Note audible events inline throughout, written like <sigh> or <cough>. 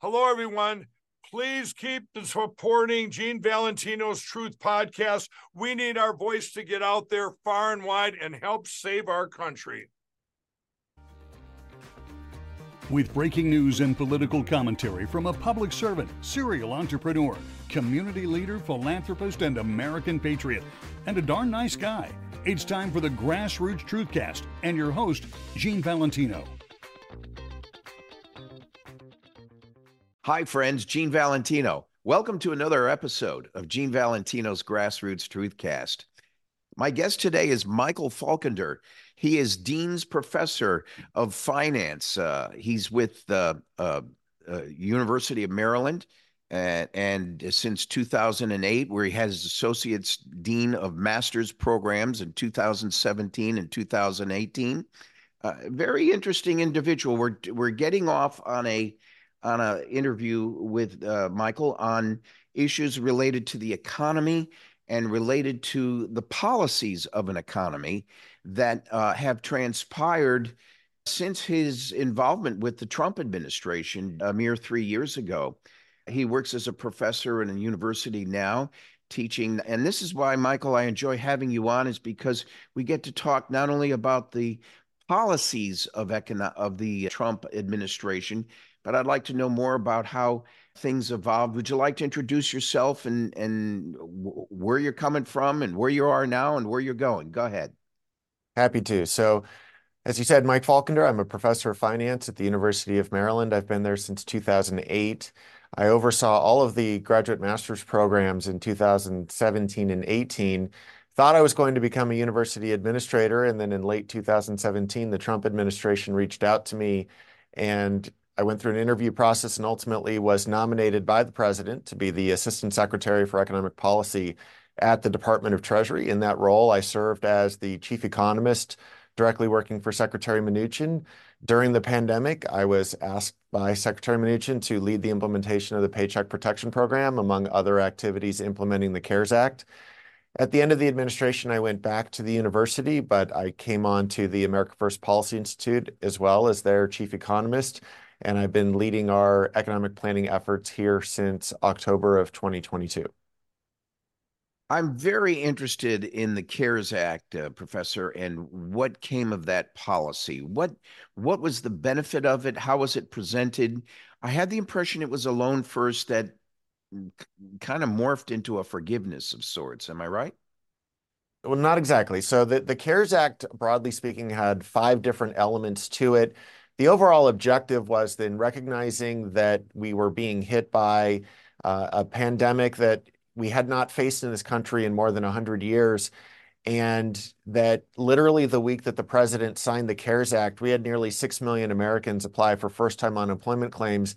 Hello, everyone. Please keep supporting Gene Valentino's Truth Podcast. We need our voice to get out there far and wide and help save our country. With breaking news and political commentary from a public servant, serial entrepreneur, community leader, philanthropist, and American patriot, and a darn nice guy, it's time for the Grassroots Truthcast and your host, Gene Valentino. Hi, friends. Gene Valentino. Welcome to another episode of Gene Valentino's Grassroots Truthcast. My guest today is Michael Faulkender. He is Dean's Professor of Finance. Uh, he's with the uh, uh, University of Maryland and, and, since 2008, where he has Associate's Dean of Master's Programs in 2017 and 2018. Uh, very interesting individual. We're we're getting off on a on an interview with uh, Michael on issues related to the economy and related to the policies of an economy that uh, have transpired since his involvement with the Trump administration a mere three years ago. He works as a professor in a university now teaching and this is why michael i enjoy having you on is because we get to talk not only about the policies of econo- of the trump administration but i'd like to know more about how things evolved. Would you like to introduce yourself and and where you're coming from and where you are now and where you're going? Go ahead. Happy to. So, as you said, Mike Faulkender, I'm a professor of finance at the University of Maryland. I've been there since 2008. I oversaw all of the graduate master's programs in 2017 and 18. Thought I was going to become a university administrator. And then in late 2017, the Trump administration reached out to me and I went through an interview process and ultimately was nominated by the president to be the Assistant Secretary for Economic Policy at the Department of Treasury. In that role, I served as the chief economist, directly working for Secretary Mnuchin. During the pandemic, I was asked by Secretary Mnuchin to lead the implementation of the Paycheck Protection Program, among other activities implementing the CARES Act. At the end of the administration, I went back to the university, but I came on to the America First Policy Institute as well as their chief economist and I've been leading our economic planning efforts here since October of 2022. I'm very interested in the CARES Act, uh, Professor, and what came of that policy. What what was the benefit of it? How was it presented? I had the impression it was a loan first that kind of morphed into a forgiveness of sorts. Am I right? Well, not exactly. So the, the CARES Act, broadly speaking, had five different elements to it. The overall objective was then recognizing that we were being hit by uh, a pandemic that we had not faced in this country in more than 100 years. And that literally the week that the president signed the CARES Act, we had nearly 6 million Americans apply for first time unemployment claims.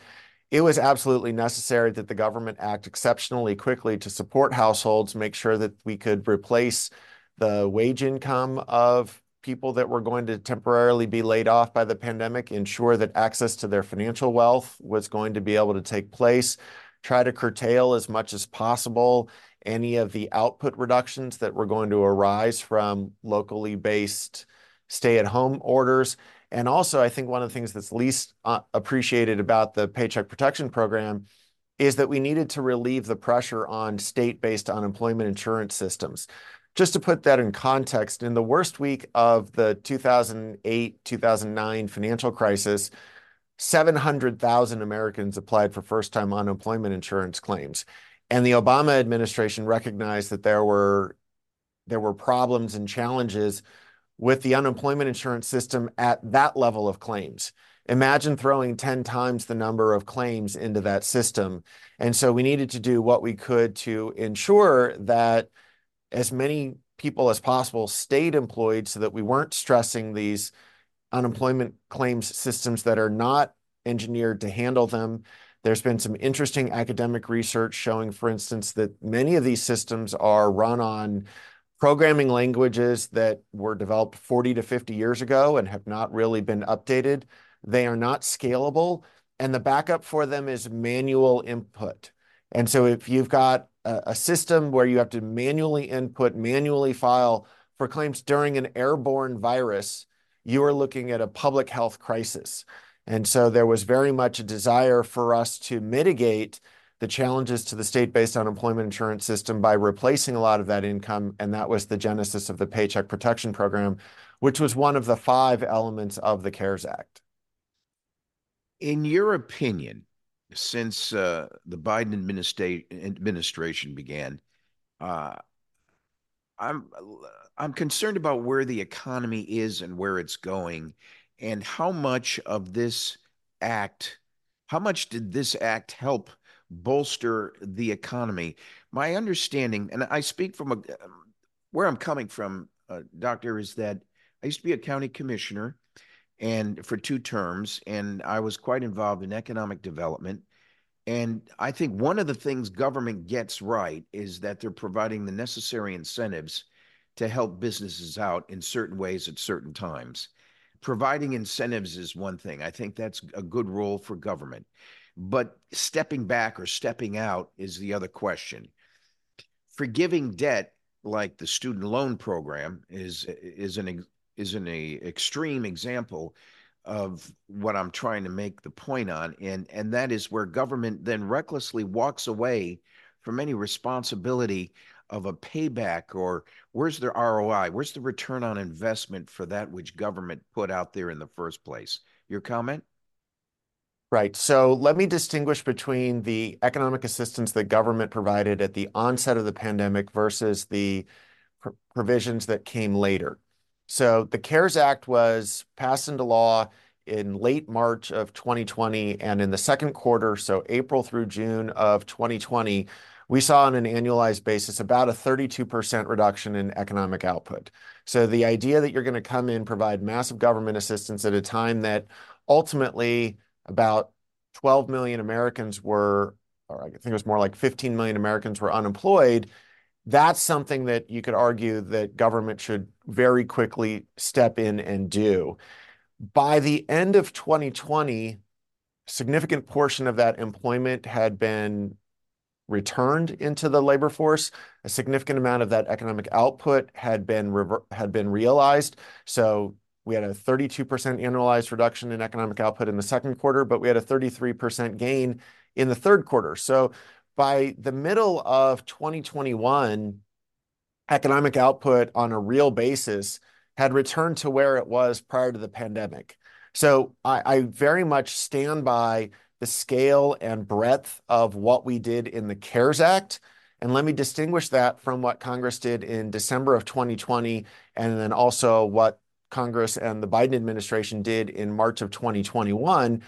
It was absolutely necessary that the government act exceptionally quickly to support households, make sure that we could replace the wage income of people that were going to temporarily be laid off by the pandemic, ensure that access to their financial wealth was going to be able to take place, try to curtail as much as possible any of the output reductions that were going to arise from locally based stay at home orders. And also, I think one of the things that's least uh, appreciated about the Paycheck Protection Program is that we needed to relieve the pressure on state based unemployment insurance systems. Just to put that in context, in the worst week of the 2008 2009 financial crisis, 700,000 Americans applied for first time unemployment insurance claims. And the Obama administration recognized that there were, there were problems and challenges with the unemployment insurance system at that level of claims. Imagine throwing 10 times the number of claims into that system. And so we needed to do what we could to ensure that as many people as possible stayed employed so that we weren't stressing these unemployment claims systems that are not engineered to handle them. There's been some interesting academic research showing, for instance, that many of these systems are run on programming languages that were developed 40 to 50 years ago and have not really been updated. They are not scalable, and the backup for them is manual input. And so if you've got a, system where you have to manually input, manually file for claims during an airborne virus, you are looking at a public health crisis. And so there was very much a desire for us to mitigate the challenges to the state-based unemployment insurance system by replacing a lot of that income, and that was the genesis of the Paycheck Protection Program, which was one of the five elements of the CARES Act. In your opinion, since uh, the Biden administra- administration began, uh, I'm I'm concerned about where the economy is and where it's going, and how much of this act, how much did this act help bolster the economy? My understanding, and I speak from a, where I'm coming from, uh, doctor, is that I used to be a county commissioner, and for two terms, and I was quite involved in economic development. And I think one of the things government gets right is that they're providing the necessary incentives to help businesses out in certain ways at certain times. Providing incentives is one thing. I think that's a good role for government. But stepping back or stepping out is the other question. Forgiving debt, like the student loan program, is is an is an extreme example of what I'm trying to make the point on, and and that is where government then recklessly walks away from any responsibility of a payback or where's the ROI? Where's the return on investment for that which government put out there in the first place? Your comment? Right. So let me distinguish between the economic assistance that government provided at the onset of the pandemic versus the pr- provisions that came later. So the CARES Act was passed into law in late March of 2020, and in the second quarter, so April through June of 2020, we saw on an annualized basis about a 32% reduction in economic output. So the idea that you're going to come in, provide massive government assistance at a time that ultimately about 12 million Americans were, or I think it was more like 15 million Americans were unemployed, that's something that you could argue that government should very quickly step in and do. By the end of 2020, significant portion of that employment had been returned into the labor force. A significant amount of that economic output had been had been realized. So we had a 32% annualized reduction in economic output in the second quarter, but we had a 33% gain in the third quarter. So by the middle of 2021, economic output on a real basis had returned to where it was prior to the pandemic. So I, I very much stand by the scale and breadth of what we did in the CARES Act. And let me distinguish that from what Congress did in December of 2020, and then also what Congress and the Biden administration did in March of 2021.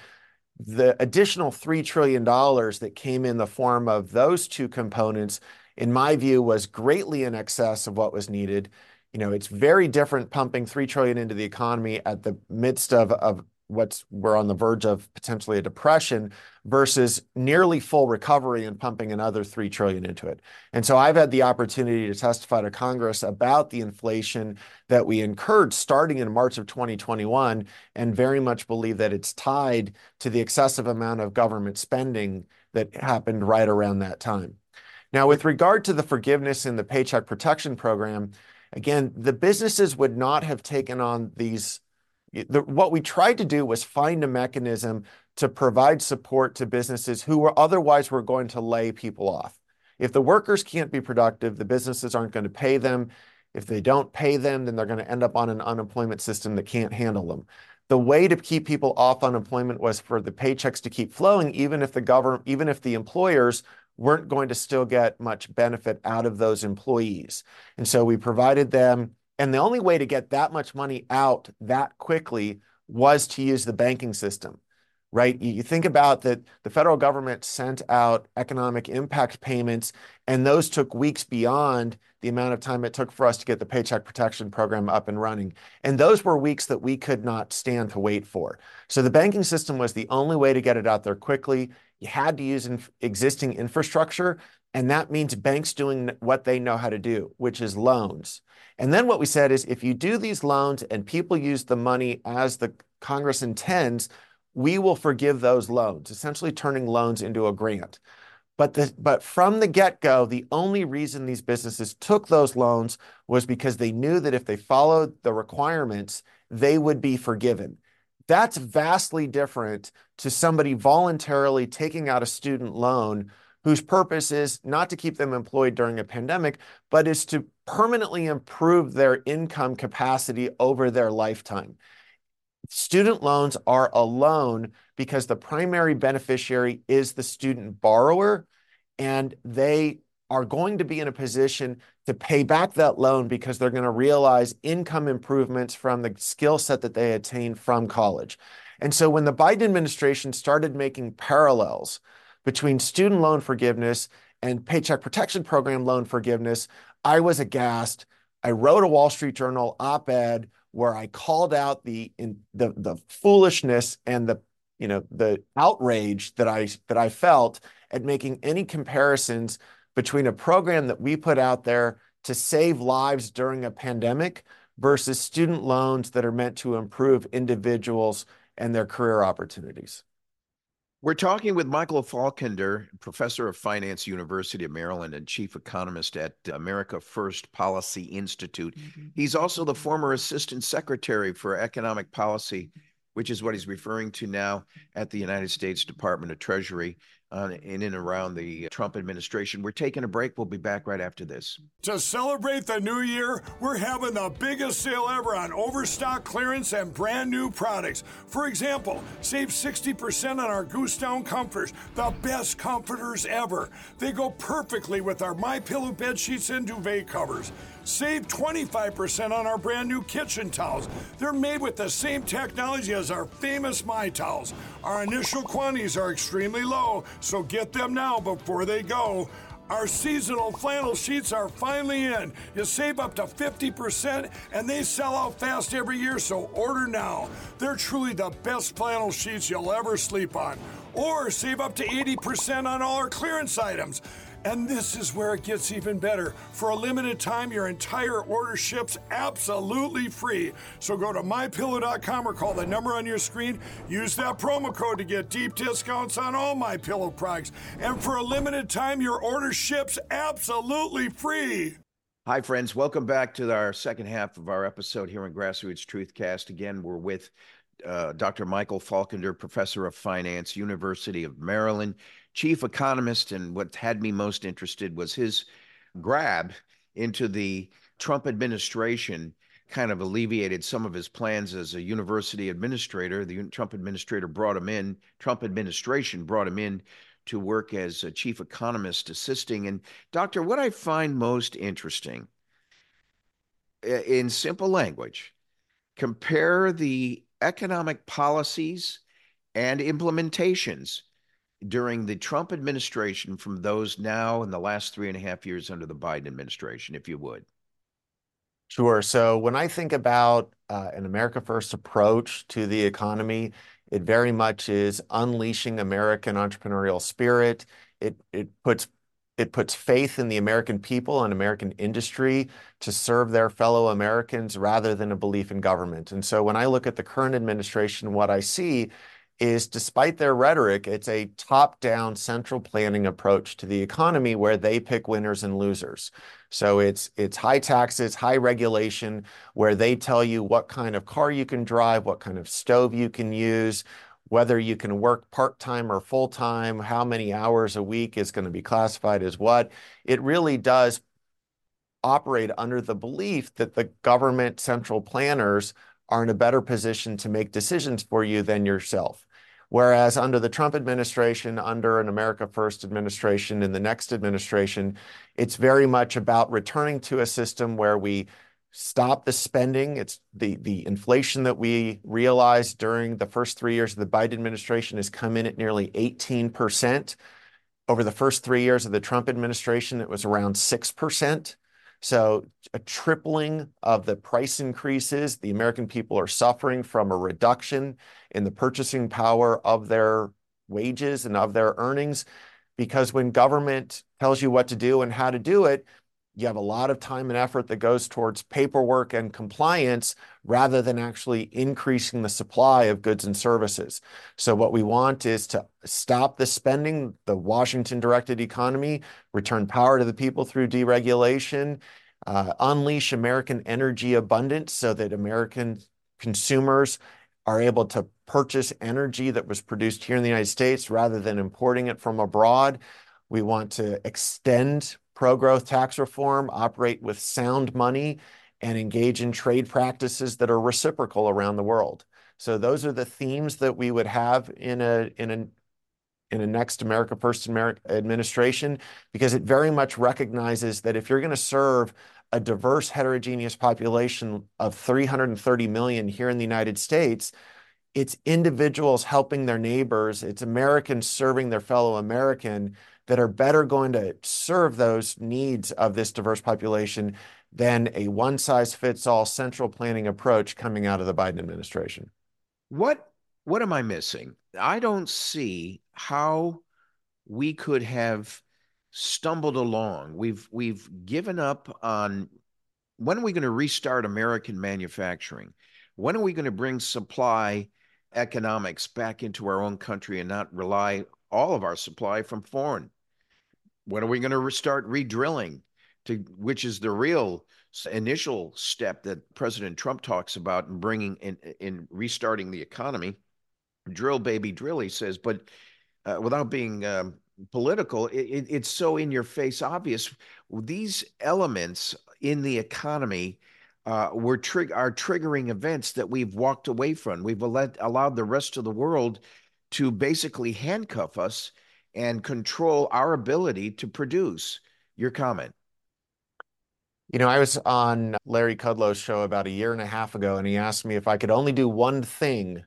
The additional $3 trillion that came in the form of those two components, in my view, was greatly in excess of what was needed. You know, it's very different pumping 3 trillion into the economy at the midst of, of what's we're on the verge of potentially a depression versus nearly full recovery and pumping another 3 trillion into it. And so I've had the opportunity to testify to Congress about the inflation that we incurred starting in March of 2021 and very much believe that it's tied to the excessive amount of government spending that happened right around that time. Now with regard to the forgiveness in the Paycheck Protection Program, again, the businesses would not have taken on these the, what we tried to do was find a mechanism to provide support to businesses who were otherwise were going to lay people off. If the workers can't be productive, the businesses aren't going to pay them. If they don't pay them, then they're going to end up on an unemployment system that can't handle them. The way to keep people off unemployment was for the paychecks to keep flowing, even if the government, even if the employers weren't going to still get much benefit out of those employees. And so we provided them and the only way to get that much money out that quickly was to use the banking system, right? You think about that the federal government sent out economic impact payments, and those took weeks beyond the amount of time it took for us to get the Paycheck Protection Program up and running. And those were weeks that we could not stand to wait for. So the banking system was the only way to get it out there quickly. You had to use existing infrastructure, and that means banks doing what they know how to do, which is loans. And then what we said is if you do these loans and people use the money as the Congress intends, we will forgive those loans, essentially turning loans into a grant. But, the, but from the get go, the only reason these businesses took those loans was because they knew that if they followed the requirements, they would be forgiven. That's vastly different to somebody voluntarily taking out a student loan whose purpose is not to keep them employed during a pandemic, but is to permanently improve their income capacity over their lifetime. Student loans are a loan because the primary beneficiary is the student borrower, and they are going to be in a position to pay back that loan because they're going to realize income improvements from the skill set that they attained from college. And so when the Biden administration started making parallels between student loan forgiveness and Paycheck Protection Program loan forgiveness, I was aghast. I wrote a Wall Street Journal op-ed where I called out the in, the the foolishness and the you know the outrage that I that I felt at making any comparisons between a program that we put out there to save lives during a pandemic versus student loans that are meant to improve individuals and their career opportunities. We're talking with Michael Faulkender, professor of finance, University of Maryland, and chief economist at America First Policy Institute. Mm-hmm. He's also the former assistant secretary for economic policy, which is what he's referring to now at the United States Department of Treasury in and around the Trump administration. We're taking a break. We'll be back right after this. To celebrate the new year, we're having the biggest sale ever on overstock clearance and brand new products. For example, save 60% on our Goose Down comforters, the best comforters ever. They go perfectly with our My Pillow bed sheets and duvet covers. Save 25% on our brand new kitchen towels. They're made with the same technology as our famous My Towels. Our initial quantities are extremely low, so get them now before they go. Our seasonal flannel sheets are finally in. You save up to 50% and they sell out fast every year, so order now. They're truly the best flannel sheets you'll ever sleep on. Or save up to 80% on all our clearance items. And this is where it gets even better. For a limited time, your entire order ships absolutely free. So go to mypillow.com or call the number on your screen. Use that promo code to get deep discounts on all my pillow products. And for a limited time, your order ships absolutely free. Hi, friends. Welcome back to our second half of our episode here on Grassroots Truthcast. Again, we're with uh, Dr. Michael Faulkender, professor of finance, University of Maryland chief economist. And what had me most interested was his grab into the Trump administration kind of alleviated some of his plans as a university administrator. The Trump administrator brought him in, Trump administration brought him in to work as a chief economist assisting. And, Doctor, what I find most interesting in simple language, compare the economic policies and implementations during the Trump administration from those now in the last three and a half years under the Biden administration, if you would? Sure. So when I think about uh, an America First approach to the economy, it very much is unleashing American entrepreneurial spirit. It it puts it puts faith in the American people and American industry to serve their fellow Americans rather than a belief in government. And so when I look at the current administration, what I see is despite their rhetoric, it's a top down central planning approach to the economy where they pick winners and losers. So it's it's high taxes, high regulation, where they tell you what kind of car you can drive, what kind of stove you can use, whether you can work part time or full time, how many hours a week is going to be classified as what. It really does operate under the belief that the government central planners are in a better position to make decisions for you than yourself. Whereas under the Trump administration, under an America First administration, in the next administration, it's very much about returning to a system where we stop the spending. It's the, the inflation that we realized during the first three years of the Biden administration has come in at nearly 18%. Over the first three years of the Trump administration, it was around 6%. So a tripling of the price increases. The American people are suffering from a reduction in the purchasing power of their wages and of their earnings because when government tells you what to do and how to do it, you have a lot of time and effort that goes towards paperwork and compliance rather than actually increasing the supply of goods and services. So what we want is to stop the spending, the Washington directed economy, return power to the people through deregulation, uh, unleash American energy abundance so that American consumers are able to purchase energy that was produced here in the United States rather than importing it from abroad. We want to extend pro-growth tax reform, operate with sound money, and engage in trade practices that are reciprocal around the world. So those are the themes that we would have in a in a in a next America First America administration, because it very much recognizes that if you're going to serve a diverse, heterogeneous population of 330 million here in the United States, it's individuals helping their neighbors, it's Americans serving their fellow American that are better going to serve those needs of this diverse population than a one size fits all central planning approach coming out of the Biden administration. What what am I missing? I don't see how we could have stumbled along. We've we've given up on when are we going to restart American manufacturing? When are we going to bring supply economics back into our own country and not rely all of our supply from foreign? When are we going to restart redrilling to which is the real initial step that President Trump talks about in bringing in in restarting the economy. Drill, baby, drill. He says, but uh, without being um, political, it, it, it's so in your face obvious. These elements in the economy uh, were trig- are triggering events that we've walked away from. We've allowed, allowed the rest of the world to basically handcuff us and control our ability to produce. Your comment. You know, I was on Larry Kudlow's show about a year and a half ago, and he asked me if I could only do one thing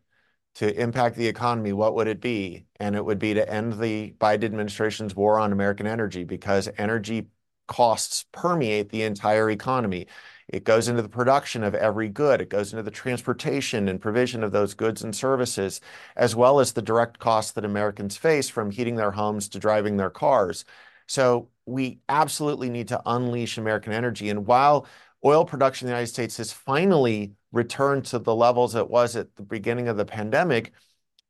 to impact the economy, what would it be? And it would be to end the Biden administration's war on American energy because energy costs permeate the entire economy. It goes into the production of every good. It goes into the transportation and provision of those goods and services, as well as the direct costs that Americans face from heating their homes to driving their cars. So we absolutely need to unleash American energy. And while oil production in the United States has finally returned to the levels it was at the beginning of the pandemic,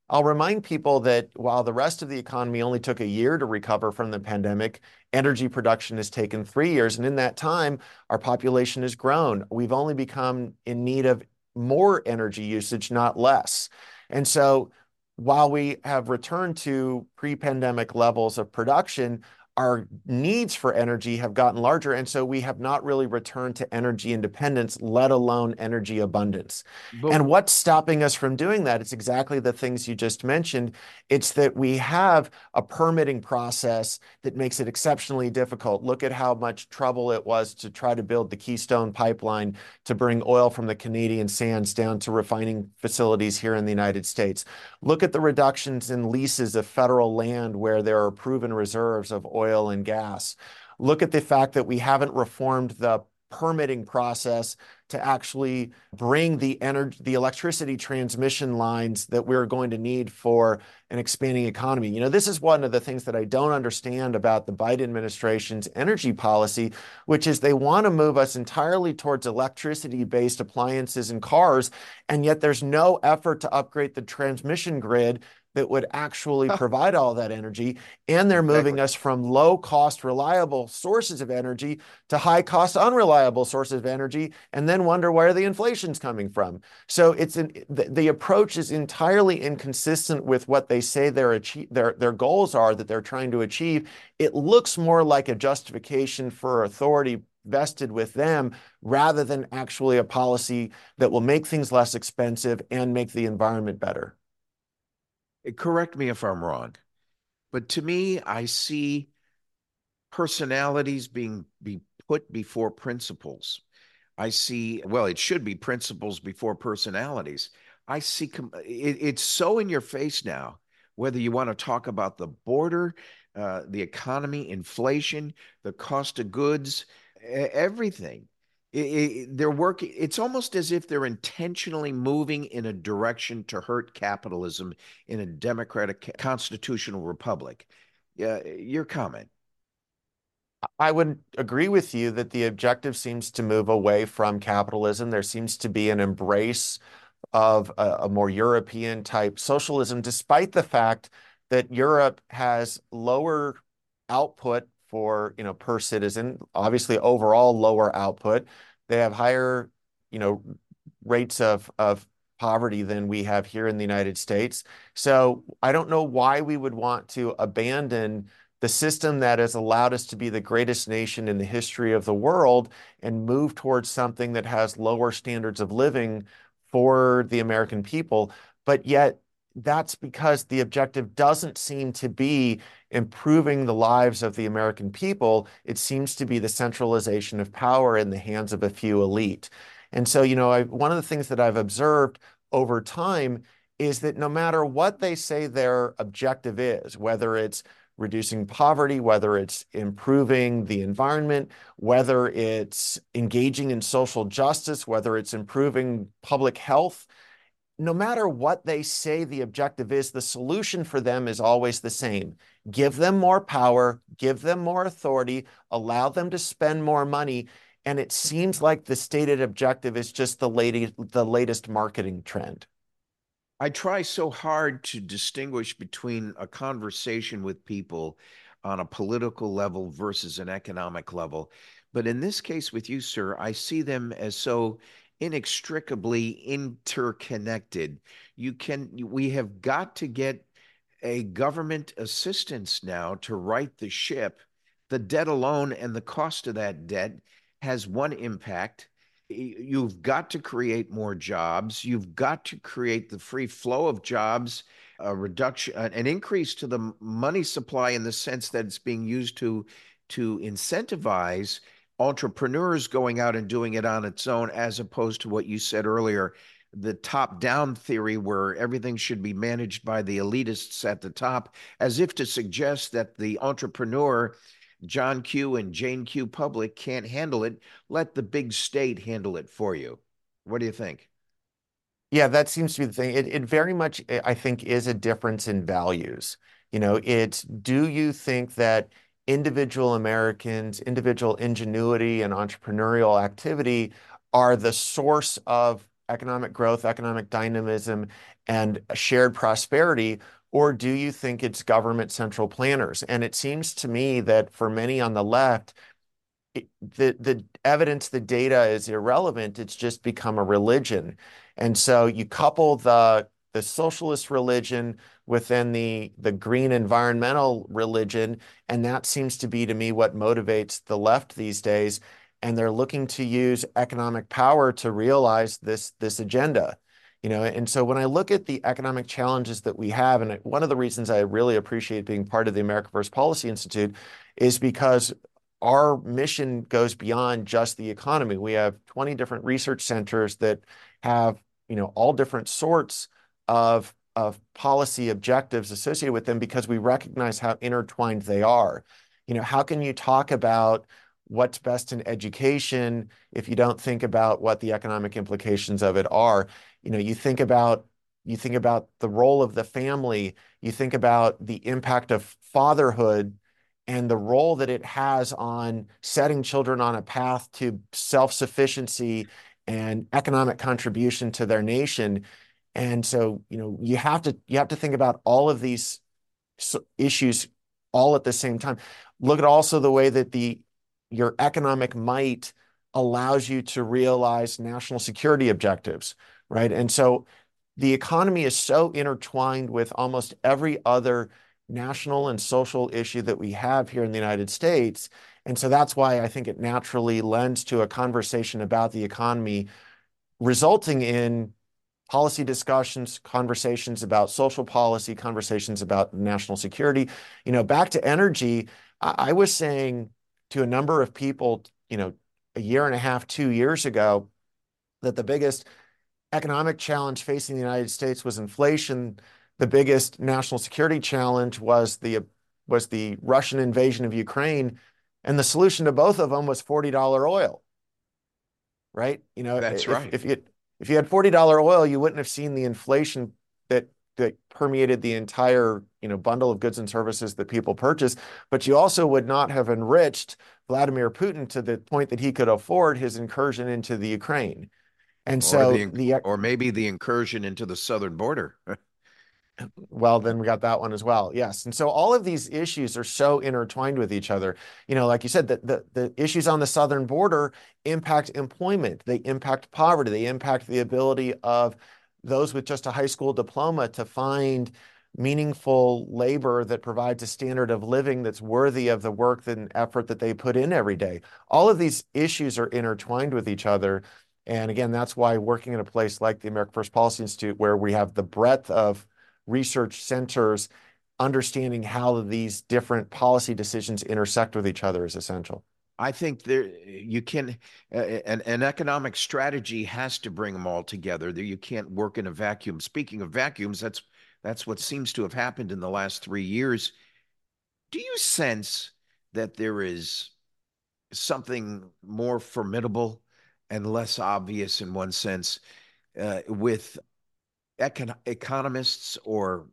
I'll remind people that while the rest of the economy only took a year to recover from the pandemic, energy production has taken three years. And in that time, our population has grown. We've only become in need of more energy usage, not less. And so while we have returned to pre pandemic levels of production, our needs for energy have gotten larger, and so we have not really returned to energy independence, let alone energy abundance. But, and what's stopping us from doing that? It's exactly the things you just mentioned. It's that we have a permitting process that makes it exceptionally difficult. Look at how much trouble it was to try to build the Keystone pipeline to bring oil from the Canadian sands down to refining facilities here in the United States. Look at the reductions in leases of federal land where there are proven reserves of oil oil and gas. Look at the fact that we haven't reformed the permitting process to actually bring the energy, the electricity transmission lines that we're going to need for an expanding economy. You know, this is one of the things that I don't understand about the Biden administration's energy policy, which is they want to move us entirely towards electricity-based appliances and cars, and yet there's no effort to upgrade the transmission grid that would actually provide all that energy. And they're moving exactly. us from low cost, reliable sources of energy to high cost, unreliable sources of energy, and then wonder where the inflation's coming from. So it's an, the, the approach is entirely inconsistent with what they say their, achieve, their, their goals are that they're trying to achieve. It looks more like a justification for authority vested with them rather than actually a policy that will make things less expensive and make the environment better correct me if I'm wrong, but to me, I see personalities being be put before principles. I see, well, it should be principles before personalities. I see it, it's so in your face now, whether you want to talk about the border, uh, the economy, inflation, the cost of goods, everything. It, it, they're working. It's almost as if they're intentionally moving in a direction to hurt capitalism in a democratic constitutional republic. Yeah, your comment. I would agree with you that the objective seems to move away from capitalism. There seems to be an embrace of a, a more European type socialism, despite the fact that Europe has lower output for, you know, per citizen, obviously overall lower output. They have higher, you know, rates of, of poverty than we have here in the United States. So I don't know why we would want to abandon the system that has allowed us to be the greatest nation in the history of the world and move towards something that has lower standards of living for the American people. But yet, that's because the objective doesn't seem to be improving the lives of the American people. It seems to be the centralization of power in the hands of a few elite. And so, you know, I, one of the things that I've observed over time is that no matter what they say their objective is, whether it's reducing poverty, whether it's improving the environment, whether it's engaging in social justice, whether it's improving public health, no matter what they say the objective is, the solution for them is always the same. Give them more power, give them more authority, allow them to spend more money. And it seems like the stated objective is just the, latest, the latest marketing trend. I try so hard to distinguish between a conversation with people on a political level versus an economic level. But in this case with you, sir, I see them as so inextricably interconnected. You can, we have got to get a government assistance now to right the ship. The debt alone and the cost of that debt has one impact you've got to create more jobs. You've got to create the free flow of jobs, a reduction, uh, an increase to the money supply in the sense that it's being used to to incentivize entrepreneurs going out and doing it on its own, as opposed to what you said earlier, the top down theory where everything should be managed by the elitists at the top, as if to suggest that the entrepreneur John Q and Jane Q Public can't handle it. Let the big state handle it for you. What do you think? Yeah, that seems to be the thing. It, it very much, I think, is a difference in values. You know, it's do you think that individual Americans, individual ingenuity and entrepreneurial activity are the source of economic growth, economic dynamism, and shared prosperity? Or do you think it's government central planners? And it seems to me that for many on the left, the, the evidence, the data is irrelevant. It's just become a religion. And so you couple the, the socialist religion within the, the green environmental religion, and that seems to be to me what motivates the left these days. And they're looking to use economic power to realize this, this agenda. You know, and so when I look at the economic challenges that we have, and one of the reasons I really appreciate being part of the America First Policy Institute is because our mission goes beyond just the economy. We have 20 different research centers that have, you know, all different sorts of of policy objectives associated with them because we recognize how intertwined they are. You know, how can you talk about what's best in education if you don't think about what the economic implications of it are? you know, you think about you think about the role of the family, you think about the impact of fatherhood and the role that it has on setting children on a path to self-sufficiency and economic contribution to their nation. And so, you know, you have to you have to think about all of these issues all at the same time. Look at also the way that the your economic might allows you to realize national security objectives right? And so the economy is so intertwined with almost every other national and social issue that we have here in the United States. And so that's why I think it naturally lends to a conversation about the economy, resulting in policy discussions, conversations about social policy, conversations about national security. You know, back to energy, I, I was saying to a number of people, you know, a year and a half, two years ago, that the biggest economic challenge facing the United States was inflation. The biggest national security challenge was the was the Russian invasion of Ukraine, and the solution to both of them was forty dollar oil. Right? You know, that's if, right. If you if you had forty dollar oil, you wouldn't have seen the inflation that that permeated the entire you know bundle of goods and services that people purchase. But you also would not have enriched Vladimir Putin to the point that he could afford his incursion into the Ukraine. And so the, the, or maybe the incursion into the southern border. <laughs> well, then we got that one as well. Yes. And so all of these issues are so intertwined with each other. You know, like you said, the, the, the issues on the southern border impact employment, they impact poverty, they impact the ability of those with just a high school diploma to find meaningful labor that provides a standard of living that's worthy of the work and effort that they put in every day. All of these issues are intertwined with each other. And again, that's why working in a place like the American First Policy Institute, where we have the breadth of research centers, understanding how these different policy decisions intersect with each other is essential. I think there you can uh, an, an economic strategy has to bring them all together. That you can't work in a vacuum. Speaking of vacuums, that's that's what seems to have happened in the last three years. Do you sense that there is something more formidable and less obvious in one sense uh, with econ- economists or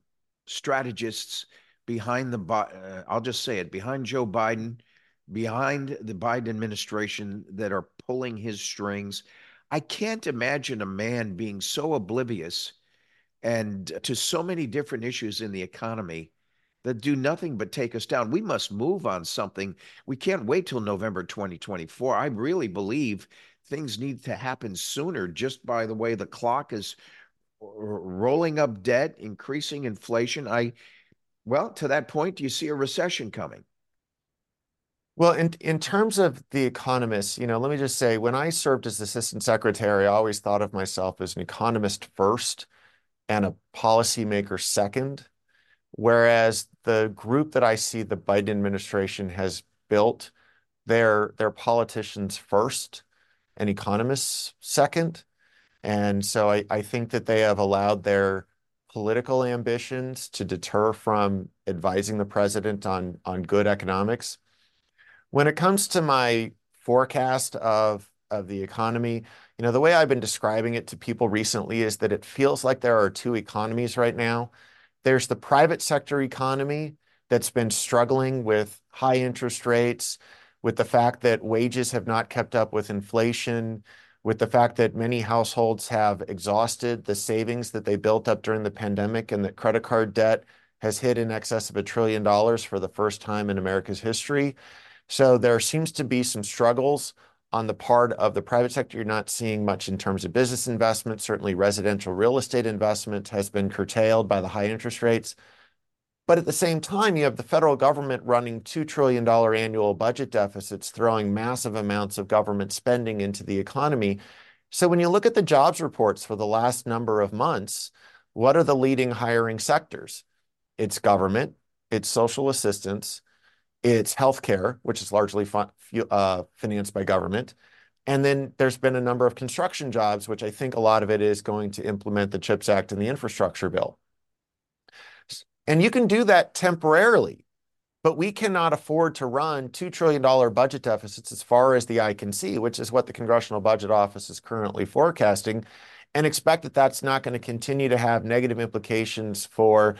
strategists behind the uh, I'll just say it behind Joe Biden behind the Biden administration that are pulling his strings. I can't imagine a man being so oblivious and to so many different issues in the economy that do nothing but take us down. We must move on something. We can't wait till November 2024. I really believe things need to happen sooner just by the way the clock is rolling up debt, increasing inflation. I well, to that point, do you see a recession coming? Well, in in terms of the economists, you know, let me just say, when I served as assistant secretary, I always thought of myself as an economist first and a policymaker second. Whereas the group that I see the Biden administration has built, they're they're politicians first and economists second. And so I, I think that they have allowed their political ambitions to deter from advising the president on on good economics when it comes to my forecast of of the economy, you know, the way I've been describing it to people recently is that it feels like there are two economies right now. There's the private sector economy that's been struggling with high interest rates, with the fact that wages have not kept up with inflation, with the fact that many households have exhausted the savings that they built up during the pandemic and that credit card debt has hit in excess of a trillion dollars for the first time in America's history. So there seems to be some struggles on the part of the private sector. You're not seeing much in terms of business investment. Certainly, residential real estate investment has been curtailed by the high interest rates. But at the same time, you have the federal government running $2 trillion annual budget deficits, throwing massive amounts of government spending into the economy. So when you look at the jobs reports for the last number of months, what are the leading hiring sectors? It's government, it's social assistance, it's healthcare, which is largely uh, financed by government. And then there's been a number of construction jobs, which I think a lot of it is going to implement the CHIPS Act and the infrastructure bill. And you can do that temporarily, but we cannot afford to run $2 trillion budget deficits as far as the eye can see, which is what the Congressional Budget Office is currently forecasting, and expect that that's not going to continue to have negative implications for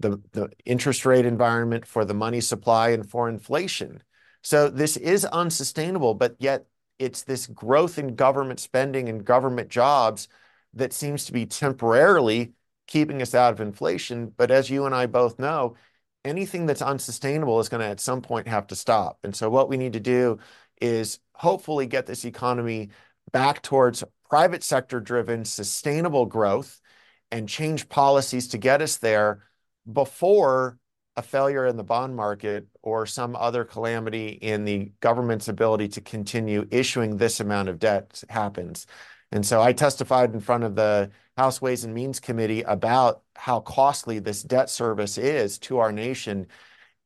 the, the interest rate environment, for the money supply, and for inflation. So this is unsustainable, but yet it's this growth in government spending and government jobs that seems to be temporarily keeping us out of inflation. But as you and I both know, anything that's unsustainable is going to at some point have to stop. And so what we need to do is hopefully get this economy back towards private sector driven sustainable growth and change policies to get us there before a failure in the bond market or some other calamity in the government's ability to continue issuing this amount of debt happens. And so I testified in front of the House Ways and Means Committee about how costly this debt service is to our nation.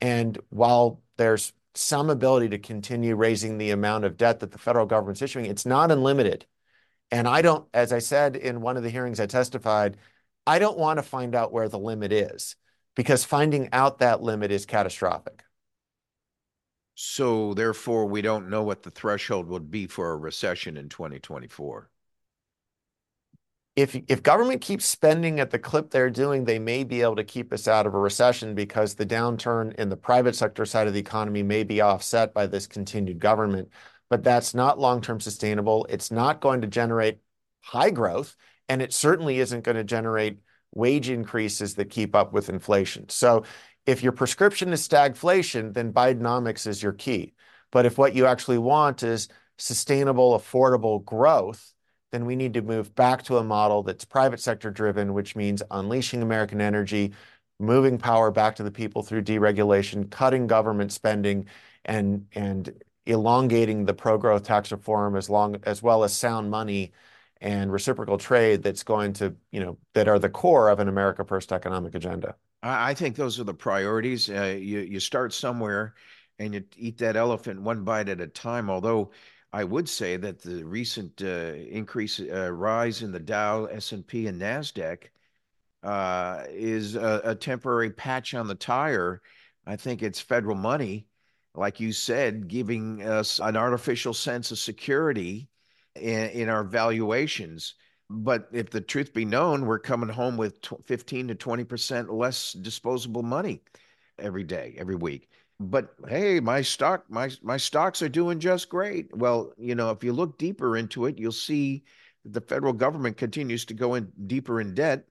And while there's some ability to continue raising the amount of debt that the federal government's issuing, it's not unlimited. And I don't, as I said in one of the hearings I testified, I don't want to find out where the limit is because finding out that limit is catastrophic. So therefore, we don't know what the threshold would be for a recession in 2024. If, if government keeps spending at the clip they're doing, they may be able to keep us out of a recession because the downturn in the private sector side of the economy may be offset by this continued government. But that's not long term sustainable. It's not going to generate high growth, and it certainly isn't going to generate wage increases that keep up with inflation. So if your prescription is stagflation, then Bidenomics is your key. But if what you actually want is sustainable, affordable growth then we need to move back to a model that's private sector driven, which means unleashing American energy, moving power back to the people through deregulation, cutting government spending, and and elongating the pro-growth tax reform as long as well as sound money and reciprocal trade that's going to, you know, that are the core of an America First economic agenda. I think those are the priorities. Uh, you you start somewhere, and you eat that elephant one bite at a time. Although I would say that the recent uh, increase, uh, rise in the Dow, S and P, and Nasdaq uh, is a, a, temporary patch on the tire. I think it's federal money, like you said, giving us an artificial sense of security in, in our valuations. But if the truth be known, we're coming home with 15 to 20% less disposable money every day, every week. But hey, my stock, my my stocks are doing just great. Well, you know, if you look deeper into it, you'll see the federal government continues to go in deeper in debt.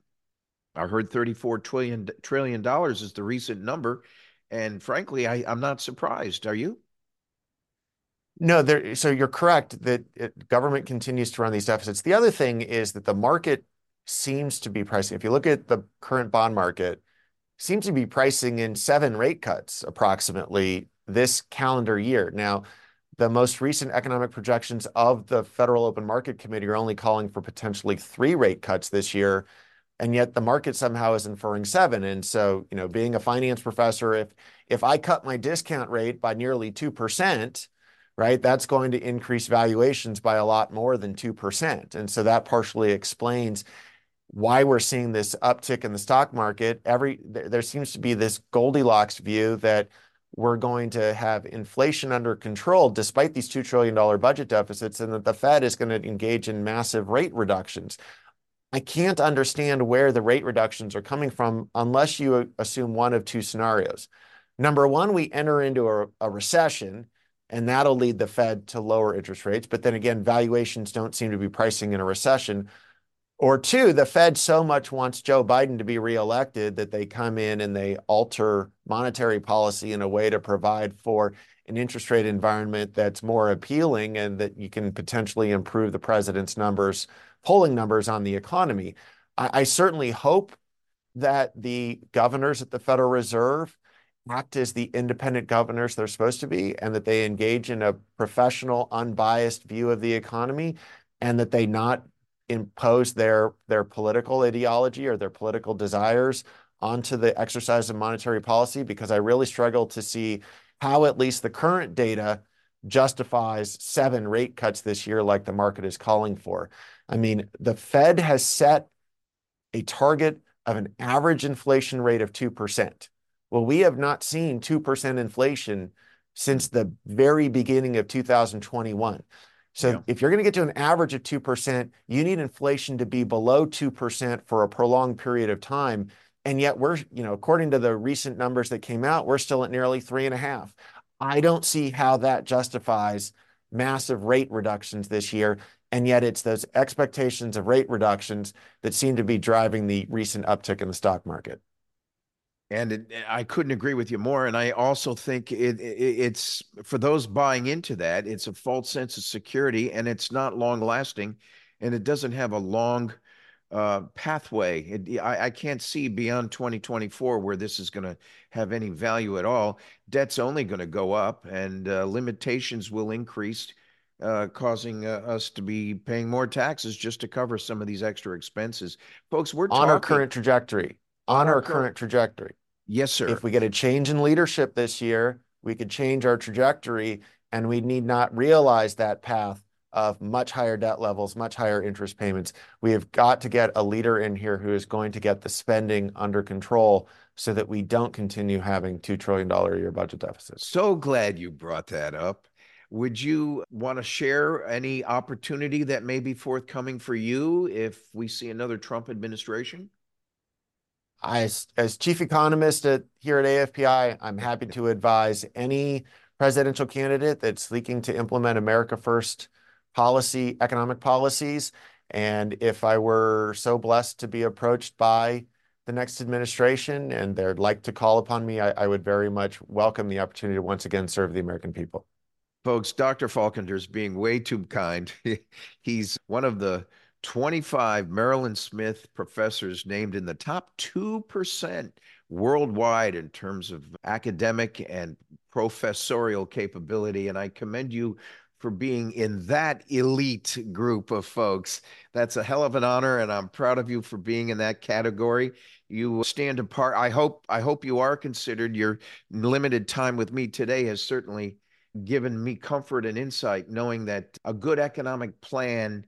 I heard 34 trillion trillion dollars is the recent number, and frankly, I, I'm not surprised. Are you? No, there, so you're correct that it, government continues to run these deficits. The other thing is that the market seems to be pricing. If you look at the current bond market, seems to be pricing in seven rate cuts approximately this calendar year. Now, the most recent economic projections of the Federal Open Market Committee are only calling for potentially three rate cuts this year, and yet the market somehow is inferring seven. And so, you know, being a finance professor, if if I cut my discount rate by nearly two percent, right? That's going to increase valuations by a lot more than 2%. And so that partially explains why we're seeing this uptick in the stock market. Every there seems to be this Goldilocks view that we're going to have inflation under control despite these $2 trillion budget deficits and that the Fed is going to engage in massive rate reductions. I can't understand where the rate reductions are coming from unless you assume one of two scenarios. Number one, we enter into a, a recession and that'll lead the Fed to lower interest rates. But then again, valuations don't seem to be pricing in a recession. Or two, the Fed so much wants Joe Biden to be reelected that they come in and they alter monetary policy in a way to provide for an interest rate environment that's more appealing and that you can potentially improve the president's numbers, polling numbers on the economy. I, I certainly hope that the governors at the Federal Reserve act as the independent governors they're supposed to be and that they engage in a professional, unbiased view of the economy and that they not impose their, their political ideology or their political desires onto the exercise of monetary policy because I really struggle to see how at least the current data justifies seven rate cuts this year like the market is calling for. I mean, the Fed has set a target of an average inflation rate of 2%. Well, we have not seen 2% inflation since the very beginning of 2021. So yeah. if you're going to get to an average of 2%, you need inflation to be below 2% for a prolonged period of time. And yet we're, you know, according to the recent numbers that came out, we're still at nearly three and a half. I don't see how that justifies massive rate reductions this year. And yet it's those expectations of rate reductions that seem to be driving the recent uptick in the stock market. And it, I couldn't agree with you more. And I also think it, it, it's for those buying into that, it's a false sense of security and it's not long lasting and it doesn't have a long uh, pathway. It, I, I, can't see beyond 2024 where this is going to have any value at all. Debt's only going to go up and uh, limitations will increase, uh, causing uh, us to be paying more taxes just to cover some of these extra expenses. Folks, we're on talking, our current trajectory. On, our, current trajectory. Yes, sir. If we get a change in leadership this year, we could change our trajectory and we need not realize that path of much higher debt levels, much higher interest payments. We have got to get a leader in here who is going to get the spending under control so that we don't continue having $2 trillion a year budget deficits. So glad you brought that up. Would you want to share any opportunity that may be forthcoming for you if we see another Trump administration? As chief economist here at AFPI, I'm happy to advise any presidential candidate that's seeking to implement America First policy, economic policies. And if I were so blessed to be approached by the next administration and they'd like to call upon me, I, I would very much welcome the opportunity to once again serve the American people. Folks, Dr. Faulkender's being way too kind. <laughs> He's one of the 25 Maryland Smith professors named in the top 2% worldwide in terms of academic and professorial capability. And I commend you for being in that elite group of folks. That's a hell of an honor, and I'm proud of you for being in that category. You stand apart. I hope I hope you are considered. Your limited time with me today has certainly given me comfort and insight, knowing that a good economic plan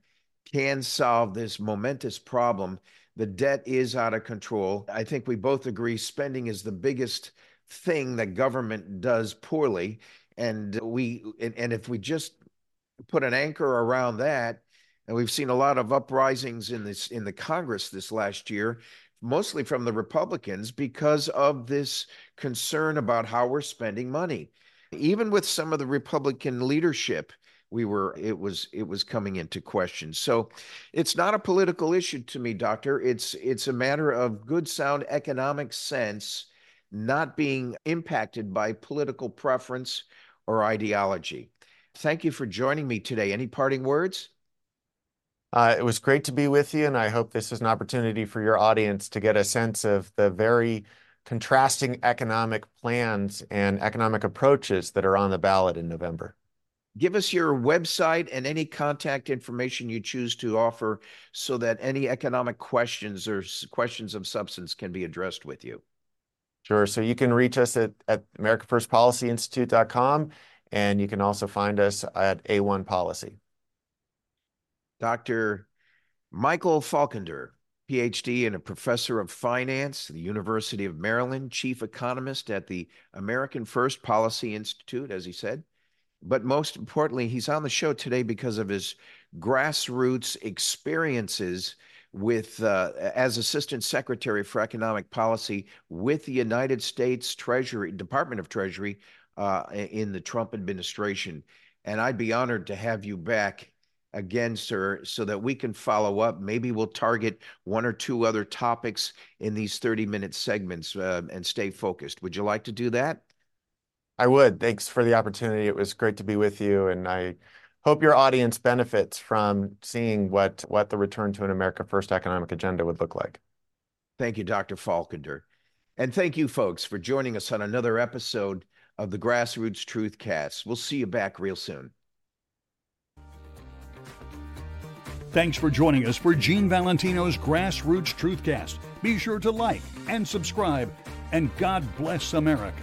can solve this momentous problem. The debt is out of control. I think we both agree spending is the biggest thing that government does poorly. And we and, and if we just put an anchor around that, and we've seen a lot of uprisings in this in the Congress this last year, mostly from the Republicans, because of this concern about how we're spending money. Even with some of the Republican leadership, we were it was it was coming into question. So it's not a political issue to me, doctor. It's it's a matter of good sound economic sense not being impacted by political preference or ideology. Thank you for joining me today. Any parting words? Uh, it was great to be with you, and I hope this is an opportunity for your audience to get a sense of the very contrasting economic plans and economic approaches that are on the ballot in November. Give us your website and any contact information you choose to offer so that any economic questions or questions of substance can be addressed with you. Sure. So you can reach us at, at AmericaFirstPolicyInstitute.com, and you can also find us at A1 Policy. Dr. Michael Faulkender, PhD and a professor of finance at the University of Maryland, chief economist at the American First Policy Institute, as he said. But most importantly, he's on the show today because of his grassroots experiences with uh, as assistant secretary for economic policy with the United States Treasury Department of Treasury uh, in the Trump administration. And I'd be honored to have you back again, sir, so that we can follow up. Maybe we'll target one or two other topics in these 30 minute segments uh, and stay focused. Would you like to do that? I would. Thanks for the opportunity. It was great to be with you. And I hope your audience benefits from seeing what, what the return to an America First economic agenda would look like. Thank you, Dr. Faulkender. And thank you, folks, for joining us on another episode of the Grassroots Truth Cast. We'll see you back real soon. Thanks for joining us for Gene Valentino's Grassroots Truthcast. Be sure to like and subscribe, and God bless America.